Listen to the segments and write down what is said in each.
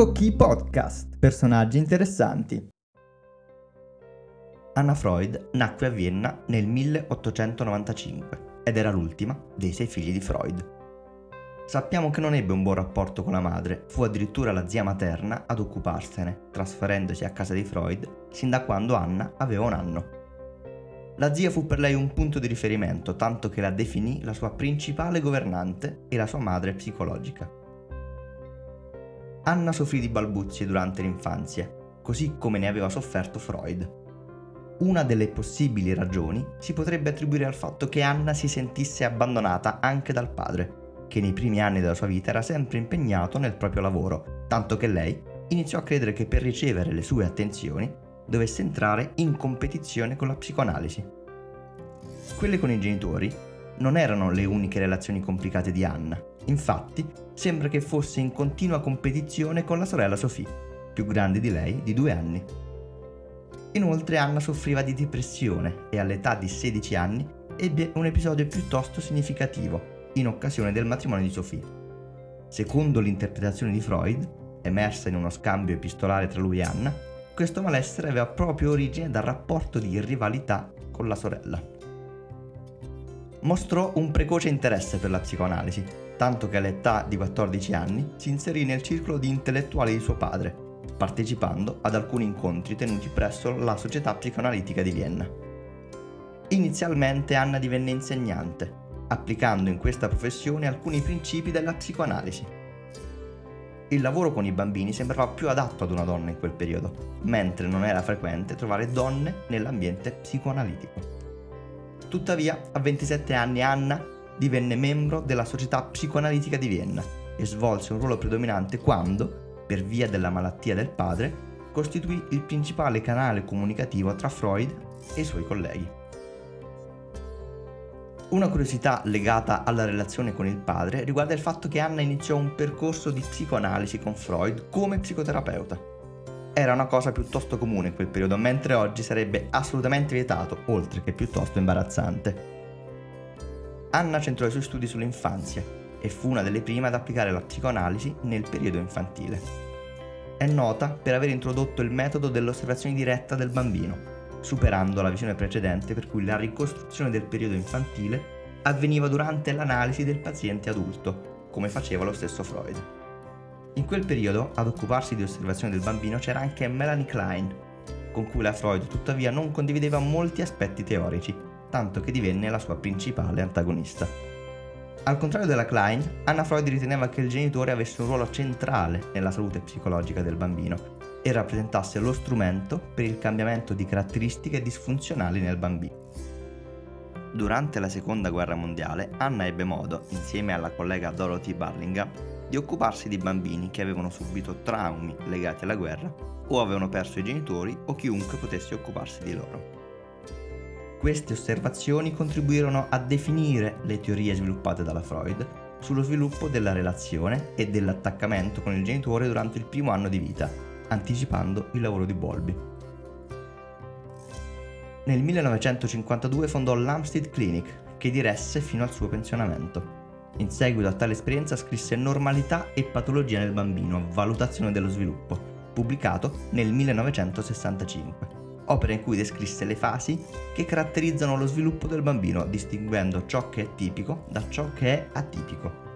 Dico chi podcast. Personaggi interessanti. Anna Freud nacque a Vienna nel 1895 ed era l'ultima dei sei figli di Freud. Sappiamo che non ebbe un buon rapporto con la madre, fu addirittura la zia materna ad occuparsene, trasferendosi a casa di Freud sin da quando Anna aveva un anno. La zia fu per lei un punto di riferimento, tanto che la definì la sua principale governante e la sua madre psicologica. Anna soffrì di balbuzie durante l'infanzia, così come ne aveva sofferto Freud. Una delle possibili ragioni si potrebbe attribuire al fatto che Anna si sentisse abbandonata anche dal padre che nei primi anni della sua vita era sempre impegnato nel proprio lavoro, tanto che lei iniziò a credere che per ricevere le sue attenzioni dovesse entrare in competizione con la psicoanalisi. Quelle con i genitori non erano le uniche relazioni complicate di Anna, infatti sembra che fosse in continua competizione con la sorella Sophie, più grande di lei di due anni. Inoltre Anna soffriva di depressione e all'età di 16 anni ebbe un episodio piuttosto significativo in occasione del matrimonio di Sophie. Secondo l'interpretazione di Freud, emersa in uno scambio epistolare tra lui e Anna, questo malessere aveva proprio origine dal rapporto di rivalità con la sorella. Mostrò un precoce interesse per la psicoanalisi, tanto che all'età di 14 anni si inserì nel circolo di intellettuali di suo padre, partecipando ad alcuni incontri tenuti presso la Società Psicoanalitica di Vienna. Inizialmente Anna divenne insegnante, applicando in questa professione alcuni principi della psicoanalisi. Il lavoro con i bambini sembrava più adatto ad una donna in quel periodo, mentre non era frequente trovare donne nell'ambiente psicoanalitico. Tuttavia, a 27 anni Anna divenne membro della Società Psicoanalitica di Vienna e svolse un ruolo predominante quando, per via della malattia del padre, costituì il principale canale comunicativo tra Freud e i suoi colleghi. Una curiosità legata alla relazione con il padre riguarda il fatto che Anna iniziò un percorso di psicoanalisi con Freud come psicoterapeuta. Era una cosa piuttosto comune in quel periodo, mentre oggi sarebbe assolutamente vietato, oltre che piuttosto imbarazzante. Anna centrò i suoi studi sull'infanzia e fu una delle prime ad applicare la psicoanalisi nel periodo infantile. È nota per aver introdotto il metodo dell'osservazione diretta del bambino, superando la visione precedente per cui la ricostruzione del periodo infantile avveniva durante l'analisi del paziente adulto, come faceva lo stesso Freud. In quel periodo, ad occuparsi di osservazione del bambino c'era anche Melanie Klein, con cui la Freud tuttavia non condivideva molti aspetti teorici, tanto che divenne la sua principale antagonista. Al contrario della Klein, Anna Freud riteneva che il genitore avesse un ruolo centrale nella salute psicologica del bambino e rappresentasse lo strumento per il cambiamento di caratteristiche disfunzionali nel bambino. Durante la seconda guerra mondiale, Anna ebbe modo, insieme alla collega Dorothy Barlingham, di occuparsi di bambini che avevano subito traumi legati alla guerra o avevano perso i genitori o chiunque potesse occuparsi di loro. Queste osservazioni contribuirono a definire le teorie sviluppate dalla Freud sullo sviluppo della relazione e dell'attaccamento con il genitore durante il primo anno di vita anticipando il lavoro di Bolby. Nel 1952 fondò l'Hampstead Clinic, che diresse fino al suo pensionamento. In seguito a tale esperienza scrisse Normalità e patologia nel bambino, valutazione dello sviluppo, pubblicato nel 1965, opera in cui descrisse le fasi che caratterizzano lo sviluppo del bambino, distinguendo ciò che è tipico da ciò che è atipico.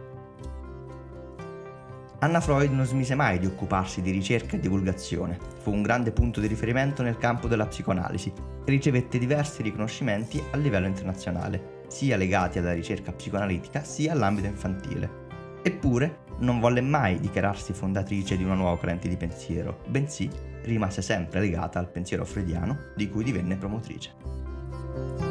Anna Freud non smise mai di occuparsi di ricerca e divulgazione, fu un grande punto di riferimento nel campo della psicoanalisi e ricevette diversi riconoscimenti a livello internazionale, sia legati alla ricerca psicoanalitica sia all'ambito infantile. Eppure non volle mai dichiararsi fondatrice di una nuova corrente di pensiero, bensì rimase sempre legata al pensiero freudiano di cui divenne promotrice.